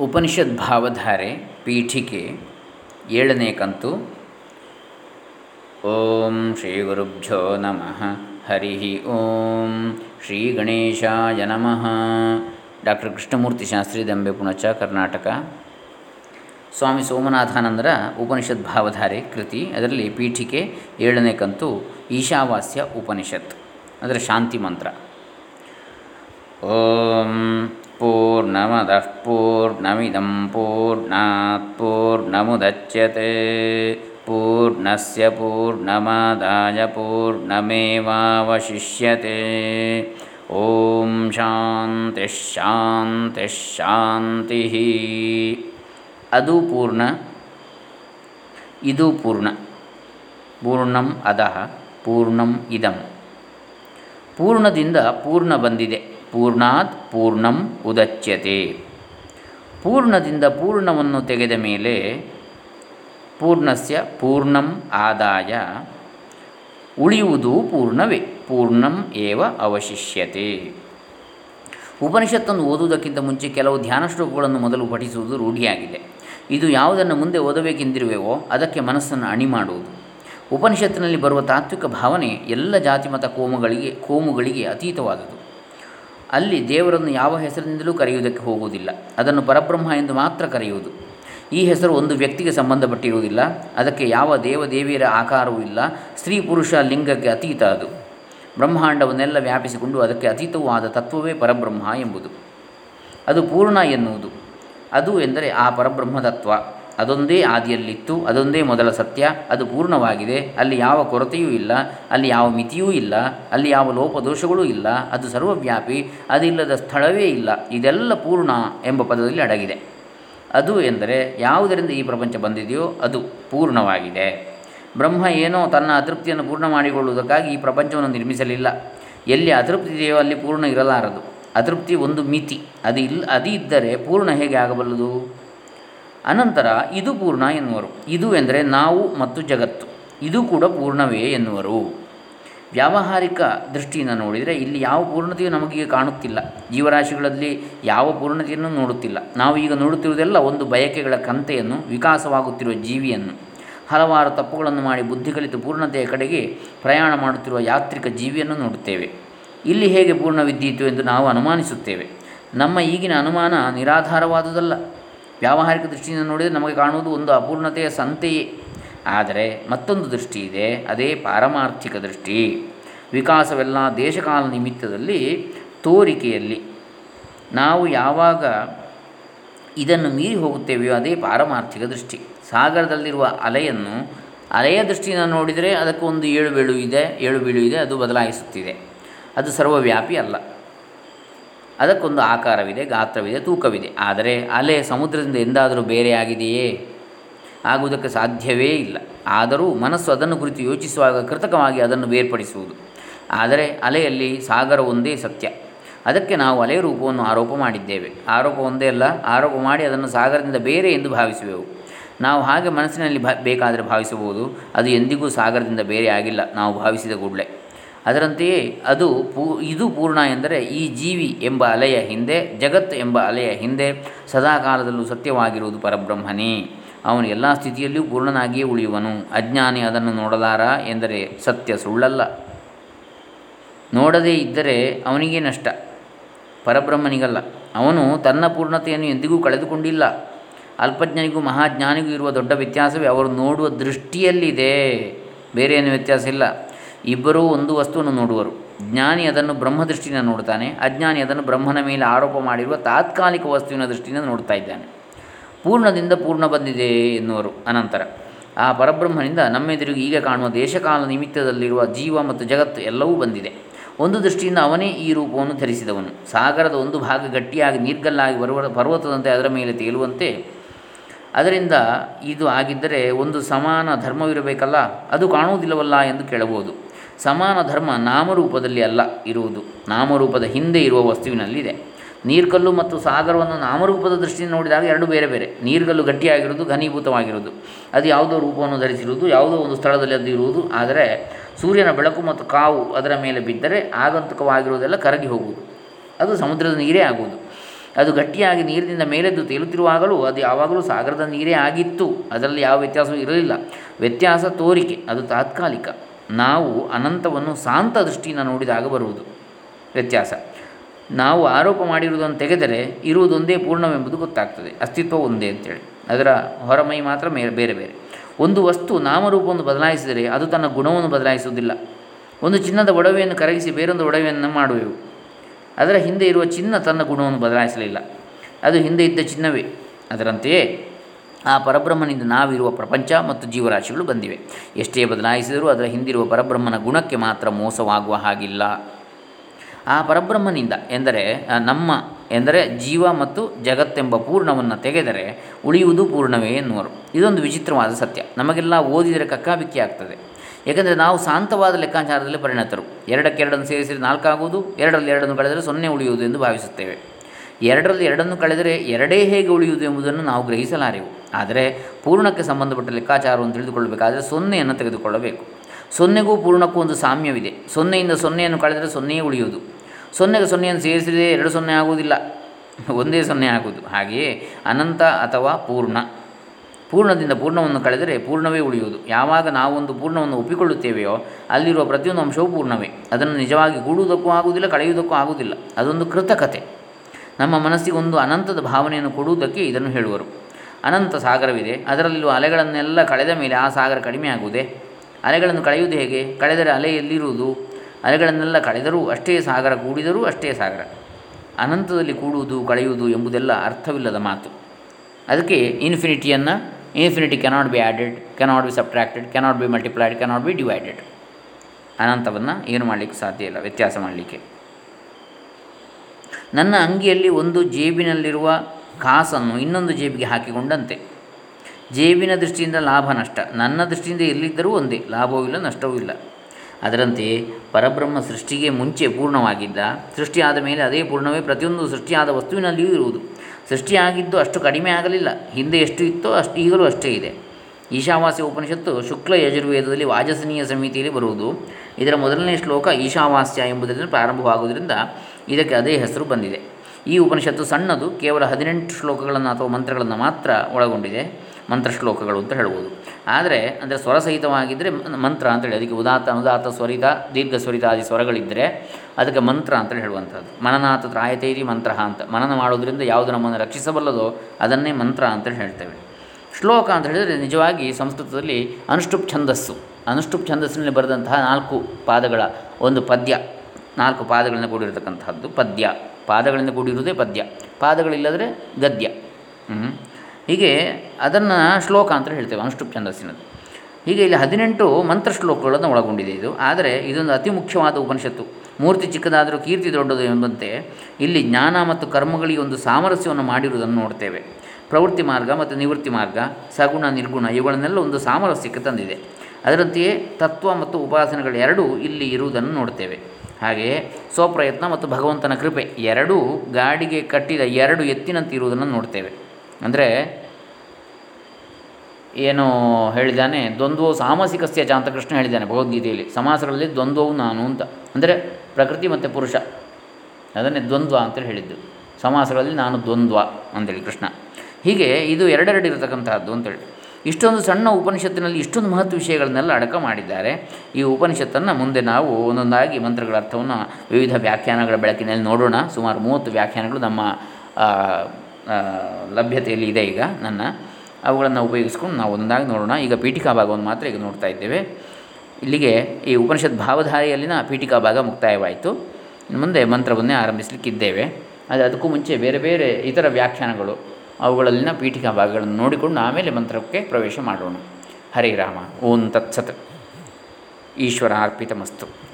ಉಪನಿಷತ್ ಭಾವಧಾರೆ ಪೀಠಿಕೆ ಏಳನೇ ಕಂತು. ಓಂ ಶ್ರೀ ಗುರುಭ್ಯೋ ನಮಃ. ಹರಿ ಓಂ ಶ್ರೀ ಗಣೇಶಾಯ ನಮಃ. ಡಾಕ್ಟರ್ ಕೃಷ್ಣಮೂರ್ತಿ ಶಾಸ್ತ್ರಿ ದಂಬೆ ಪುಣಚ, ಕರ್ನಾಟಕ. ಸ್ವಾಮಿ ಸೋಮನಾಥಾನಂದರ ಉಪನಿಷತ್ ಭಾವಧಾರೆ ಕೃತಿ, ಅದರಲ್ಲಿ ಪೀಠಿಕೆ ಏಳನೇ ಕಂತು, ಈಶಾವಾಸ್ಯ ಉಪನಿಷತ್, ಅದರ ಶಾಂತಿ ಮಂತ್ರ. ಓಂ पूर्णमदः पूर्णमिदं पूर्णात् पूर्णमुदच्यते पूर्णस्य पूर्णमादाय पूर्णमेवावशिष्यते ॐ शान्तिश्शान्तिश्शान्तिः ಅದು ಪೂರ್ಣ ಇದು ಪೂರ್ಣ ಪೂರ್ಣಂ ಅದಃ ಪೂರ್ಣಂ ಇದಂ ಪೂರ್ಣದಿಂದ ಪೂರ್ಣ ಬಂದಿದೆ ಪೂರ್ಣಾತ್ ಪೂರ್ಣಂ ಉದಚ್ಯತೆ. ಪೂರ್ಣದಿಂದ ಪೂರ್ಣವನ್ನು ತೆಗೆದ ಮೇಲೆ ಪೂರ್ಣಸ್ಯ ಪೂರ್ಣಂ ಆದಾಯ. ಉಳಿಯುವುದು ಪೂರ್ಣವೇ, ಪೂರ್ಣಂ ಏವ ಅವಶಿಷ್ಯತೆ. ಉಪನಿಷತ್ತನ್ನು ಓದುವುದಕ್ಕಿಂತ ಮುಂಚೆ ಕೆಲವು ಧ್ಯಾನ ಶ್ಲೋಕಗಳನ್ನು ಮೊದಲು ಪಠಿಸುವುದು ರೂಢಿಯಾಗಿದೆ. ಇದು ಯಾವುದನ್ನು ಮುಂದೆ ಓದಬೇಕೆಂದಿರುವೆವೋ ಅದಕ್ಕೆ ಮನಸ್ಸನ್ನು ಅಣಿ ಮಾಡುವುದು ಉಪನಿಷತ್ತಿನಲ್ಲಿ ಬರುವ ತಾತ್ವಿಕ ಭಾವನೆ ಎಲ್ಲ ಜಾತಿ ಮತ ಕೋಮುಗಳಿಗೆ ಕೋಮುಗಳಿಗೆ ಅತೀತವಾದುದು ಅಲ್ಲಿ ದೇವರನ್ನು ಯಾವ ಹೆಸರಿನಿಂದಲೂ ಕರೆಯುವುದಕ್ಕೆ ಹೋಗುವುದಿಲ್ಲ. ಅದನ್ನು ಪರಬ್ರಹ್ಮ ಎಂದು ಮಾತ್ರ ಕರೆಯುವುದು. ಈ ಹೆಸರು ಒಂದು ವ್ಯಕ್ತಿಗೆ ಸಂಬಂಧಪಟ್ಟಿರುವುದಿಲ್ಲ. ಅದಕ್ಕೆ ಯಾವ ದೇವದೇವಿಯರ ಆಕಾರವೂ ಇಲ್ಲ. ಸ್ತ್ರೀ ಪುರುಷ ಲಿಂಗಕ್ಕೆ ಅತೀತ ಅದು. ಬ್ರಹ್ಮಾಂಡವನ್ನೆಲ್ಲ ವ್ಯಾಪಿಸಿಕೊಂಡು ಅದಕ್ಕೆ ಅತೀತವೂ ಆದ ತತ್ವವೇ ಪರಬ್ರಹ್ಮ ಎಂಬುದು. ಅದು ಪೂರ್ಣ ಎನ್ನುವುದು. ಅದು ಎಂದರೆ ಆ ಪರಬ್ರಹ್ಮ ತತ್ವ ಅದೊಂದೇ ಆದಿಯಲ್ಲಿತ್ತು, ಅದೊಂದೇ ಮೊದಲ ಸತ್ಯ, ಅದು ಪೂರ್ಣವಾಗಿದೆ. ಅಲ್ಲಿ ಯಾವ ಕೊರತೆಯೂ ಇಲ್ಲ, ಅಲ್ಲಿ ಯಾವ ಮಿತಿಯೂ ಇಲ್ಲ, ಅಲ್ಲಿ ಯಾವ ಲೋಪದೋಷಗಳೂ ಇಲ್ಲ, ಅದು ಸರ್ವವ್ಯಾಪಿ, ಅದಿಲ್ಲದ ಸ್ಥಳವೇ ಇಲ್ಲ, ಇದೆಲ್ಲ ಪೂರ್ಣ ಎಂಬ ಪದದಲ್ಲಿ ಅಡಗಿದೆ. ಅದು ಎಂದರೆ ಯಾವುದರಿಂದ ಈ ಪ್ರಪಂಚ ಬಂದಿದೆಯೋ ಅದು ಪೂರ್ಣವಾಗಿದೆ. ಬ್ರಹ್ಮ ಏನೋ ತನ್ನ ಅತೃಪ್ತಿಯನ್ನು ಪೂರ್ಣ ಮಾಡಿಕೊಳ್ಳುವುದಕ್ಕಾಗಿ ಈ ಪ್ರಪಂಚವನ್ನು ನಿರ್ಮಿಸಲಿಲ್ಲ. ಎಲ್ಲಿ ಅತೃಪ್ತಿ ಇದೆಯೋ ಅಲ್ಲಿ ಪೂರ್ಣ ಇರಲಾರದು. ಅತೃಪ್ತಿ ಒಂದು ಮಿತಿ, ಅದು ಇಲ್ಲ ಅದು ಇದ್ದರೆ ಪೂರ್ಣ ಹೇಗೆ ಆಗಬಲ್ಲದು? ಅನಂತರ ಇದು ಪೂರ್ಣ ಎನ್ನುವರು. ಇದು ಎಂದರೆ ನಾವು ಮತ್ತು ಜಗತ್ತು. ಇದು ಕೂಡ ಪೂರ್ಣವೇ ಎನ್ನುವರು. ವ್ಯಾವಹಾರಿಕ ದೃಷ್ಟಿಯಿಂದ ನೋಡಿದರೆ ಇಲ್ಲಿ ಯಾವ ಪೂರ್ಣತೆಯೂ ನಮಗೀಗ ಕಾಣುತ್ತಿಲ್ಲ. ಜೀವರಾಶಿಗಳಲ್ಲಿ ಯಾವ ಪೂರ್ಣತೆಯನ್ನು ನೋಡುತ್ತಿಲ್ಲ. ನಾವು ಈಗ ನೋಡುತ್ತಿರುವುದೆಲ್ಲ ಒಂದು ಬಯಕೆಗಳ ಕಂತೆಯನ್ನು, ವಿಕಾಸವಾಗುತ್ತಿರುವ ಜೀವಿಯನ್ನು. ಹಲವಾರು ತಪ್ಪುಗಳನ್ನು ಮಾಡಿ ಬುದ್ಧಿ ಕಲಿತು ಪೂರ್ಣತೆಯ ಕಡೆಗೆ ಪ್ರಯಾಣ ಮಾಡುತ್ತಿರುವ ಯಾತ್ರಿಕ ಜೀವಿಯನ್ನು ನೋಡುತ್ತೇವೆ. ಇಲ್ಲಿ ಹೇಗೆ ಪೂರ್ಣವಿದ್ದೀತು ಎಂದು ನಾವು ಅನುಮಾನಿಸುತ್ತೇವೆ. ನಮ್ಮ ಈಗಿನ ಅನುಮಾನ ನಿರಾಧಾರವಾದುದಲ್ಲ. ವ್ಯಾವಹಾರಿಕ ದೃಷ್ಟಿಯಿಂದ ನೋಡಿದರೆ ನಮಗೆ ಕಾಣುವುದು ಒಂದು ಅಪೂರ್ಣತೆಯ ಸಂತೆಯೇ ಆದರೆ ಮತ್ತೊಂದು ದೃಷ್ಟಿ ಇದೆ, ಅದೇ ಪಾರಮಾರ್ಥಿಕ ದೃಷ್ಟಿ. ವಿಕಾಸವೆಲ್ಲ ದೇಶಕಾಲ ನಿಮಿತ್ತದಲ್ಲಿ ತೋರಿಕೆಯಲ್ಲಿ. ನಾವು ಯಾವಾಗ ಇದನ್ನು ಮೀರಿ ಹೋಗುತ್ತೇವೆಯೋ ಅದೇ ಪಾರಮಾರ್ಥಿಕ ದೃಷ್ಟಿ. ಸಾಗರದಲ್ಲಿರುವ ಅಲೆಯನ್ನು, ಅಲೆಯ ದೃಷ್ಟಿಯಿಂದ ನೋಡಿದರೆ ಅದಕ್ಕೆ ಒಂದು ಏಳು ಬೀಳು ಇದೆ ಏಳು ಬೀಳು ಇದೆ, ಅದು ಬದಲಾಯಿಸುತ್ತಿದೆ. ಅದು ಸರ್ವವ್ಯಾಪಿ ಅಲ್ಲ. ಅದಕ್ಕೊಂದು ಆಕಾರವಿದೆ, ಗಾತ್ರವಿದೆ, ತೂಕವಿದೆ. ಆದರೆ ಅಲೆ ಸಮುದ್ರದಿಂದ ಎಂದಾದರೂ ಬೇರೆಯಾಗಿದೆಯೇ? ಆಗುವುದಕ್ಕೆ ಸಾಧ್ಯವೇ ಇಲ್ಲ. ಆದರೂ ಮನಸ್ಸು ಅದನ್ನು ಕುರಿತು ಯೋಚಿಸುವಾಗ ಕೃತಕವಾಗಿ ಅದನ್ನು ಬೇರ್ಪಡಿಸುವುದು. ಆದರೆ ಅಲೆಯಲ್ಲಿ ಸಾಗರ ಒಂದೇ ಸತ್ಯ. ಅದಕ್ಕೆ ನಾವು ಅಲೆಯ ರೂಪವನ್ನು ಆರೋಪ ಮಾಡಿದ್ದೇವೆ. ಆರೋಪ ಒಂದೇ ಅಲ್ಲ, ಆರೋಪ ಮಾಡಿ ಅದನ್ನು ಸಾಗರದಿಂದ ಬೇರೆ ಎಂದು ಭಾವಿಸುವೆವು. ನಾವು ಹಾಗೆ ಮನಸ್ಸಿನಲ್ಲಿ ಬೇಕಾದರೆ ಭಾವಿಸಬಹುದು. ಅದು ಎಂದಿಗೂ ಸಾಗರದಿಂದ ಬೇರೆ ಆಗಿಲ್ಲ. ನಾವು ಭಾವಿಸಿದ ಕೂಡಲೇ. ಅದರಂತೆಯೇ ಅದು ಪೂ, ಇದು ಪೂರ್ಣ ಎಂದರೆ ಈ ಜೀವಿ ಎಂಬ ಅಲೆಯ ಹಿಂದೆ ಜಗತ್ತು ಎಂಬ ಅಲೆಯ ಹಿಂದೆ, ಸದಾಕಾಲದಲ್ಲೂ ಸತ್ಯವಾಗಿರುವುದು ಪರಬ್ರಹ್ಮನೇ. ಅವನು ಎಲ್ಲ ಸ್ಥಿತಿಯಲ್ಲಿಯೂ ಪೂರ್ಣನಾಗಿಯೇ ಉಳಿಯುವನು. ಅಜ್ಞಾನಿ ಅದನ್ನು ನೋಡಲಾರ ಎಂದರೆ ಸತ್ಯ ಸುಳ್ಳಲ್ಲ. ನೋಡದೇ ಇದ್ದರೆ ಅವನಿಗೆ ನಷ್ಟ. ಪರಬ್ರಹ್ಮನಿಗಲ್ಲ. ಅವನು ತನ್ನ ಪೂರ್ಣತೆಯನ್ನು ಎಂದಿಗೂ ಕಳೆದುಕೊಂಡಿಲ್ಲ. ಅಲ್ಪಜ್ಞನಿಗೂ ಮಹಾಜ್ಞಾನಿಗೂ ಇರುವ ದೊಡ್ಡ ವ್ಯತ್ಯಾಸವೇ, ಅವರು ನೋಡುವ ದೃಷ್ಟಿಯಲ್ಲಿದೆ. ಬೇರೆ ವ್ಯತ್ಯಾಸ ಇಲ್ಲ. ಇಬ್ಬರೂ ಒಂದು ವಸ್ತುವನ್ನು ನೋಡುವರು. ಜ್ಞಾನಿ ಅದನ್ನು ಬ್ರಹ್ಮದೃಷ್ಟಿಯಿಂದ ನೋಡ್ತಾನೆ, ಅಜ್ಞಾನಿ ಅದನ್ನು ಬ್ರಹ್ಮನ ಮೇಲೆ ಆರೋಪ ಮಾಡಿರುವ ತಾತ್ಕಾಲಿಕ ವಸ್ತುವಿನ ದೃಷ್ಟಿಯಿಂದ ನೋಡ್ತಾ ಇದ್ದಾನೆ. ಪೂರ್ಣದಿಂದ ಪೂರ್ಣ ಬಂದಿದೆ ಎನ್ನುವರು ಅನಂತರ. ಆ ಪರಬ್ರಹ್ಮನಿಂದ ನಮ್ಮೆದುರಿಗೆ ಈಗ ಕಾಣುವ ದೇಶಕಾಲ ನಿಮಿತ್ತದಲ್ಲಿರುವ ಜೀವ ಮತ್ತು ಜಗತ್ತು ಎಲ್ಲವೂ ಬಂದಿದೆ. ಒಂದು ದೃಷ್ಟಿಯಿಂದ ಅವನೇ ಈ ರೂಪವನ್ನು ಧರಿಸಿದವನು. ಸಾಗರದ ಒಂದು ಭಾಗ ಗಟ್ಟಿಯಾಗಿ ನೀರ್ಗಲ್ಲಾಗಿ ಬರುವ ಪರ್ವತದಂತೆ ಅದರ ಮೇಲೆ ತೇಲುವಂತೆ, ಅದರಿಂದ ಇದು ಆಗಿದ್ದರೆ ಒಂದು ಸಮಾನ ಧರ್ಮವಿರಬೇಕಲ್ಲ? ಅದು ಕಾಣುವುದಿಲ್ಲವಲ್ಲ ಎಂದು ಕೇಳಬಹುದು. ಸಮಾನ ಧರ್ಮ ನಾಮರೂಪದಲ್ಲಿ ಅಲ್ಲ ಇರುವುದು. ನಾಮರೂಪದ ಹಿಂದೆ ಇರುವ ವಸ್ತುವಿನಲ್ಲಿದೆ. ನೀರ್ಗಲ್ಲು ಮತ್ತು ಸಾಗರವನ್ನು ನಾಮರೂಪದ ದೃಷ್ಟಿಯಿಂದ ನೋಡಿದಾಗ ಎರಡು ಬೇರೆ ಬೇರೆ. ನೀರ್ಗಲ್ಲು ಗಟ್ಟಿಯಾಗಿರುವುದು, ಘನೀಭೂತವಾಗಿರುವುದು. ಅದು ಯಾವುದೋ ರೂಪವನ್ನು ಧರಿಸಿರುವುದು, ಯಾವುದೋ ಒಂದು ಸ್ಥಳದಲ್ಲಿ ಅದು ಇರುವುದು. ಆದರೆ ಸೂರ್ಯನ ಬೆಳಕು ಮತ್ತು ಕಾವು ಅದರ ಮೇಲೆ ಬಿದ್ದರೆ ಆಗಂತುಕವಾಗಿರುವುದೆಲ್ಲ ಕರಗಿ ಹೋಗುವುದು. ಅದು ಸಮುದ್ರದ ನೀರೇ ಆಗುವುದು. ಅದು ಗಟ್ಟಿಯಾಗಿ ನೀರಿನಿಂದ ಮೇಲೆದ್ದು ತೇಲುತ್ತಿರುವಾಗಲೂ, ಅದು ಯಾವಾಗಲೂ ಸಾಗರದ ನೀರೇ ಆಗಿತ್ತು. ಅದರಲ್ಲಿ ಯಾವ ವ್ಯತ್ಯಾಸವೂ ಇರಲಿಲ್ಲ. ವ್ಯತ್ಯಾಸ ತೋರಿಕೆ, ಅದು ತಾತ್ಕಾಲಿಕ. ನಾವು ಅನಂತವನ್ನು ಶಾಂತ ದೃಷ್ಟಿಯಿಂದ ನೋಡಿದಾಗ ಬರುವುದು ವ್ಯತ್ಯಾಸ. ನಾವು ಆರೋಪ ಮಾಡಿರುವುದನ್ನು ತೆಗೆದರೆ ಇರುವುದೊಂದೇ ಪೂರ್ಣವೆಂಬುದು ಗೊತ್ತಾಗ್ತದೆ. ಅಸ್ತಿತ್ವ ಒಂದೇ ಅಂತೇಳಿ. ಅದರ ಹೊರಮೈ ಮಾತ್ರ ಮೇ, ಬೇರೆ ಬೇರೆ. ಒಂದು ವಸ್ತು ನಾಮರೂಪವನ್ನು ಬದಲಾಯಿಸಿದರೆ ಅದು ತನ್ನ ಗುಣವನ್ನು ಬದಲಾಯಿಸುವುದಿಲ್ಲ. ಒಂದು ಚಿನ್ನದ ಒಡವೆಯನ್ನು ಕರಗಿಸಿ ಬೇರೊಂದು ಒಡವೆಯನ್ನು ಮಾಡುವೆವು. ಅದರ ಹಿಂದೆ ಇರುವ ಚಿನ್ನ ತನ್ನ ಗುಣವನ್ನು ಬದಲಾಯಿಸಲಿಲ್ಲ. ಅದು ಹಿಂದೆ ಇದ್ದ ಚಿನ್ನವೇ. ಅದರಂತೆಯೇ ಆ ಪರಬ್ರಹ್ಮನಿಂದ ನಾವಿರುವ ಪ್ರಪಂಚ ಮತ್ತು ಜೀವರಾಶಿಗಳು ಬಂದಿವೆ. ಎಷ್ಟೇ ಬದಲಾಯಿಸಿದರೂ ಅದರ ಹಿಂದಿರುವ ಪರಬ್ರಹ್ಮನ ಗುಣಕ್ಕೆ ಮಾತ್ರ ಮೋಸವಾಗುವ ಹಾಗಿಲ್ಲ. ಆ ಪರಬ್ರಹ್ಮನಿಂದ ಎಂದರೆ ನಮ್ಮ ಎಂದರೆ ಜೀವ ಮತ್ತು ಜಗತ್ತೆಂಬ ಪೂರ್ಣವನ್ನು ತೆಗೆದರೆ ಉಳಿಯುವುದು ಪೂರ್ಣವೇ ಎನ್ನುವರು. ಇದೊಂದು ವಿಚಿತ್ರವಾದ ಸತ್ಯ. ನಮಗೆಲ್ಲ ಓದಿದರೆ ಕಕ್ಕಾಬಿಕ್ಕಿ ಆಗ್ತದೆ. ಏಕೆಂದರೆ ನಾವು ಶಾಂತವಾದ ಲೆಕ್ಕಾಚಾರದಲ್ಲಿ ಪರಿಣತರು. ಎರಡಕ್ಕೆ ಎರಡನ್ನು ಸೇರಿಸಿದರೆ ನಾಲ್ಕಾಗುವುದು, ಎರಡರಲ್ಲಿ ಎರಡನ್ನು ಕಳೆದರೆ ಸೊನ್ನೆ ಉಳಿಯುವುದು ಎಂದು ಭಾವಿಸುತ್ತೇವೆ. ಎರಡರಲ್ಲಿ ಎರಡನ್ನು ಕಳೆದರೆ ಎರಡೇ ಹೇಗೆ ಉಳಿಯುವುದು ಎಂಬುದನ್ನು ನಾವು ಗ್ರಹಿಸಲಾರೆವು. ಆದರೆ ಪೂರ್ಣಕ್ಕೆ ಸಂಬಂಧಪಟ್ಟ ಲೆಕ್ಕಾಚಾರವನ್ನು ತಿಳಿದುಕೊಳ್ಳಬೇಕಾದರೆ ಸೊನ್ನೆಯನ್ನು ತೆಗೆದುಕೊಳ್ಳಬೇಕು. ಸೊನ್ನೆಗೂ ಪೂರ್ಣಕ್ಕೂ ಒಂದು ಸಾಮ್ಯವಿದೆ. ಸೊನ್ನೆಯಿಂದ ಸೊನ್ನೆಯನ್ನು ಕಳೆದರೆ ಸೊನ್ನೆಯೇ ಉಳಿಯುವುದು. ಸೊನ್ನೆಗೆ ಸೊನ್ನೆಯನ್ನು ಸೇರಿಸಿದರೆ ಎರಡು ಸೊನ್ನೆ ಆಗುವುದಿಲ್ಲ. ಒಂದೇ ಸೊನ್ನೆ ಆಗುವುದು. ಹಾಗೆಯೇ ಅನಂತ ಅಥವಾ ಪೂರ್ಣ. ಪೂರ್ಣದಿಂದ ಪೂರ್ಣವನ್ನು ಕಳೆದರೆ ಪೂರ್ಣವೇ ಉಳಿಯುವುದು. ಯಾವಾಗ ನಾವೊಂದು ಪೂರ್ಣವನ್ನು ಒಪ್ಪಿಕೊಳ್ಳುತ್ತೇವೆಯೋ ಅಲ್ಲಿರುವ ಪ್ರತಿಯೊಂದು ಅಂಶವೂ ಪೂರ್ಣವೇ. ಅದನ್ನು ನಿಜವಾಗಿ ಕೂಡುವುದಕ್ಕೂ ಆಗುವುದಿಲ್ಲ, ಕಳೆಯುವುದಕ್ಕೂ ಆಗುವುದಿಲ್ಲ. ಅದೊಂದು ಕೃತಕತೆ. ನಮ್ಮ ಮನಸ್ಸಿಗೆ ಒಂದು ಅನಂತದ ಭಾವನೆಯನ್ನು ಕೊಡುವುದಕ್ಕೆ ಇದನ್ನು ಹೇಳುವರು. ಅನಂತ ಸಾಗರವಿದೆ. ಅದರಲ್ಲಿರುವ ಅಲೆಗಳನ್ನೆಲ್ಲ ಕಳೆದ ಮೇಲೆ ಆ ಸಾಗರ ಕಡಿಮೆ ಆಗುವುದೇ? ಅಲೆಗಳನ್ನು ಕಳೆಯುವುದು ಹೇಗೆ? ಕಳೆದರೆ ಅಲೆ ಎಲ್ಲಿರುವುದು ಅಲೆಗಳನ್ನೆಲ್ಲ ಕಳೆದರೂ ಅಷ್ಟೇ ಸಾಗರ ಕೂಡಿದರೂ ಅಷ್ಟೇ ಸಾಗರ. ಅನಂತದಲ್ಲಿ ಕೂಡುವುದು, ಕಳೆಯುವುದು ಎಂಬುದೆಲ್ಲ ಅರ್ಥವಿಲ್ಲದ ಮಾತು. ಅದಕ್ಕೆ ಇನ್ಫಿನಿಟಿಯನ್ನು infinity cannot be added cannot be subtracted cannot be multiplied cannot be divided ಅನಂತವನ್ನು ಏನು ಮಾಡಲಿಕ್ಕೆ ಸಾಧ್ಯ ಇಲ್ಲ, ವ್ಯತ್ಯಾಸ ಮಾಡಲಿಕ್ಕೆ. ನನ್ನ ಅಂಗಿಯಲ್ಲಿ ಒಂದು ಜೇಬಿನಲ್ಲಿರುವ ಕಾಸನ್ನು ಇನ್ನೊಂದು ಜೇಬಿಗೆ ಹಾಕಿಕೊಂಡಂತೆ. ಜೇಬಿನ ದೃಷ್ಟಿಯಿಂದ ಲಾಭ ನಷ್ಟ, ನನ್ನ ದೃಷ್ಟಿಯಿಂದ ಎಲ್ಲಿದ್ದರೂ ಒಂದೇ, ಲಾಭವೂ ಇಲ್ಲ, ನಷ್ಟವೂ ಇಲ್ಲ. ಅದರಂತೆ ಪರಬ್ರಹ್ಮ ಸೃಷ್ಟಿಗೆ ಮುಂಚೆ ಪೂರ್ಣವಾಗಿದ್ದ ಸೃಷ್ಟಿಯಾದ ಮೇಲೆ ಅದೇ ಪೂರ್ಣವೇ ಪ್ರತಿಯೊಂದು ಸೃಷ್ಟಿಯಾದ ವಸ್ತುವಿನಲ್ಲಿಯೂ ಇರುವುದು. ಸೃಷ್ಟಿಯಾಗಿದ್ದು ಅಷ್ಟು ಕಡಿಮೆ ಆಗಲಿಲ್ಲ, ಹಿಂದೆ ಎಷ್ಟು ಇತ್ತೋ ಅಷ್ಟು ಈಗಲೂ ಅಷ್ಟೇ ಇದೆ. ಈಶಾವಾಸ್ಯ ಉಪನಿಷತ್ತು ಶುಕ್ಲ ಯಜುರ್ವೇದದಲ್ಲಿ ವಾಜಸನೀಯ ಸಮಿತಿಯಲ್ಲಿ ಬರುವುದು, ಇದರ ಮೊದಲನೇ ಶ್ಲೋಕ ಈಶಾವಾಸ್ಯ ಎಂಬುದರಿಂದ ಪ್ರಾರಂಭವಾಗುವುದರಿಂದ ಇದಕ್ಕೆ ಅದೇ ಹೆಸರು ಬಂದಿದೆ. ಈ ಉಪನಿಷತ್ತು ಸಣ್ಣದು, ಕೇವಲ ಹದಿನೆಂಟು ಶ್ಲೋಕಗಳನ್ನು ಅಥವಾ ಮಂತ್ರಗಳನ್ನು ಮಾತ್ರ ಒಳಗೊಂಡಿದೆ ಮಂತ್ರ ಶ್ಲೋಕಗಳು ಅಂತ ಹೇಳ್ಬೋದು. ಆದರೆ, ಅಂದರೆ ಸ್ವರಸಹಿತವಾಗಿದ್ದರೆ ಮಂತ್ರ ಅಂತೇಳಿ ಅದಕ್ಕೆ ಉದಾತ್ತ ಅನುದಾತ ಸ್ವರಿತ ದೀರ್ಘ ಸ್ವರಿತ ಆದಿ ಸ್ವರಗಳಿದ್ದರೆ ಅದಕ್ಕೆ ಮಂತ್ರ ಅಂತೇಳಿ ಹೇಳುವಂಥದ್ದು. ಮನನಾಥ ತ್ರಾಯತೈರಿ ಮಂತ್ರ ಅಂತ. ಮನನ ಮಾಡೋದರಿಂದ ಯಾವುದು ನಮ್ಮನ್ನು ರಕ್ಷಿಸಬಲ್ಲದೋ ಅದನ್ನೇ ಮಂತ್ರ ಅಂತೇಳಿ ಹೇಳ್ತೇವೆ. ಶ್ಲೋಕ ಅಂತ ಹೇಳಿದರೆ ನಿಜವಾಗಿ ಸಂಸ್ಕೃತದಲ್ಲಿ ಅನುಷ್ಠುಪ್ ಛಂದಸ್ಸು ಅನುಷ್ಠುಪ್ ಛಂದಸ್ಸಿನಲ್ಲಿ ಬರೆದಂತಹ ನಾಲ್ಕು ಪಾದಗಳ ಒಂದು ಪದ್ಯ. ನಾಲ್ಕು ಪಾದಗಳಿಂದ ಕೂಡಿರತಕ್ಕಂಥದ್ದು ಪದ್ಯ. ಪಾದಗಳಿಂದ ಕೂಡಿರುವುದೇ ಪದ್ಯ. ಪಾದಗಳಿಲ್ಲದರೆ ಗದ್ಯ. ಹೀಗೆ ಅದನ್ನು ಶ್ಲೋಕ ಅಂತ ಹೇಳ್ತೇವೆ ಅನುಷ್ಠುಪ್ ಛಂದಸ್ಸಿನದು ಹೀಗೆ ಇಲ್ಲಿ ಹದಿನೆಂಟು ಮಂತ್ರ ಶ್ಲೋಕಗಳನ್ನು ಒಳಗೊಂಡಿದೆ ಇದು. ಆದರೆ ಇದೊಂದು ಅತಿ ಮುಖ್ಯವಾದ ಉಪನಿಷತ್ತು. ಮೂರ್ತಿ ಚಿಕ್ಕದಾದರೂ ಕೀರ್ತಿ ದೊಡ್ಡದು ಎಂಬಂತೆ ಇಲ್ಲಿ ಜ್ಞಾನ ಮತ್ತು ಕರ್ಮಗಳಿಗೆ ಒಂದು ಸಾಮರಸ್ಯವನ್ನು ಮಾಡಿರುವುದನ್ನು ನೋಡ್ತೇವೆ. ಪ್ರವೃತ್ತಿ ಮಾರ್ಗ ಮತ್ತು ನಿವೃತ್ತಿ ಮಾರ್ಗ, ಸಗುಣ, ನಿರ್ಗುಣ ಇವುಗಳನ್ನೆಲ್ಲ ಒಂದು ಸಾಮರಸ್ಯಕ್ಕೆ ತಂದಿದೆ. ಅದರಂತೆಯೇ ತತ್ವ ಮತ್ತು ಉಪಾಸನೆಗಳೆರಡೂ ಇಲ್ಲಿ ಇರುವುದನ್ನು ನೋಡ್ತೇವೆ. ಹಾಗೆಯೇ ಸ್ವಪ್ರಯತ್ನ ಮತ್ತು ಭಗವಂತನ ಕೃಪೆ ಎರಡೂ ಗಾಡಿಗೆ ಕಟ್ಟಿದ ಎರಡು ಎತ್ತಿನಂತೆ ಇರುವುದನ್ನು ನೋಡ್ತೇವೆ. ಅಂದರೆ ಏನು ಹೇಳಿದ್ದಾನೆ, ದ್ವಂದ್ವವು ಸಾಮಸಿಕಸ್ಯ ಅಂತ ಕೃಷ್ಣ ಹೇಳಿದ್ದಾನೆ ಭಗವದ್ಗೀತೆಯಲ್ಲಿ. ಸಮಾಸಗಳಲ್ಲಿ ದ್ವಂದ್ವವು ನಾನು ಅಂತ. ಅಂದರೆ ಪ್ರಕೃತಿ ಮತ್ತು ಪುರುಷ. ಅದನ್ನೇ ದ್ವಂದ್ವ ಅಂತೇಳಿ ಹೇಳಿದ್ದು. ಸಮಾಸಗಳಲ್ಲಿ ನಾನು ದ್ವಂದ್ವ ಅಂತೇಳಿ ಕೃಷ್ಣ. ಹೀಗೆ ಇದು ಎರಡೆರಡು ಇರತಕ್ಕಂತಹದ್ದು ಅಂತೇಳಿ. ಇಷ್ಟೊಂದು ಸಣ್ಣ ಉಪನಿಷತ್ತಿನಲ್ಲಿ ಇಷ್ಟೊಂದು ಮಹತ್ವ ವಿಷಯಗಳನ್ನೆಲ್ಲ ಅಡಕ ಮಾಡಿದ್ದಾರೆ. ಈ ಉಪನಿಷತ್ತನ್ನು ಮುಂದೆ ನಾವು ಒಂದೊಂದಾಗಿ ಮಂತ್ರಗಳ ಅರ್ಥವನ್ನು ವಿವಿಧ ವ್ಯಾಖ್ಯಾನಗಳ ಬೆಳಕಿನಲ್ಲಿ ನೋಡೋಣ. ಸುಮಾರು ಮೂವತ್ತು ವ್ಯಾಖ್ಯಾನಗಳು ನಮ್ಮ ಲಭ್ಯತೆಯಲ್ಲಿ ಇದೆ ಈಗ ನನ್ನ. ಅವುಗಳನ್ನು ಉಪಯೋಗಿಸ್ಕೊಂಡು ನಾವು ಒಂದಾಗಿ ನೋಡೋಣ. ಈಗ ಪೀಠಿಕಾ ಭಾಗವನ್ನು ಮಾತ್ರ ಈಗ ನೋಡ್ತಾ ಇದ್ದೇವೆ. ಇಲ್ಲಿಗೆ ಈ ಉಪನಿಷತ್ ಭಾವಧಾರೆಯಲ್ಲಿನ ಪೀಠಿಕಾ ಭಾಗ ಮುಕ್ತಾಯವಾಯಿತು. ಮುಂದೆ ಮಂತ್ರವನ್ನೇ ಆರಂಭಿಸಲಿಕ್ಕಿದ್ದೇವೆ. ಆದರೆ ಅದಕ್ಕೂ ಮುಂಚೆ ಬೇರೆ ಬೇರೆ ಇತರ ವ್ಯಾಖ್ಯಾನಗಳು ಅವುಗಳಲ್ಲಿನ ಪೀಠಿಕಾ ಭಾಗಗಳನ್ನು ನೋಡಿಕೊಂಡು ಆಮೇಲೆ ಮಂತ್ರಕ್ಕೆ ಪ್ರವೇಶ ಮಾಡೋಣ. ಹರೇ ರಾಮ ಓಂ ತತ್ಸತ್. ಈಶ್ವರ ಅರ್ಪಿತಮಸ್ತು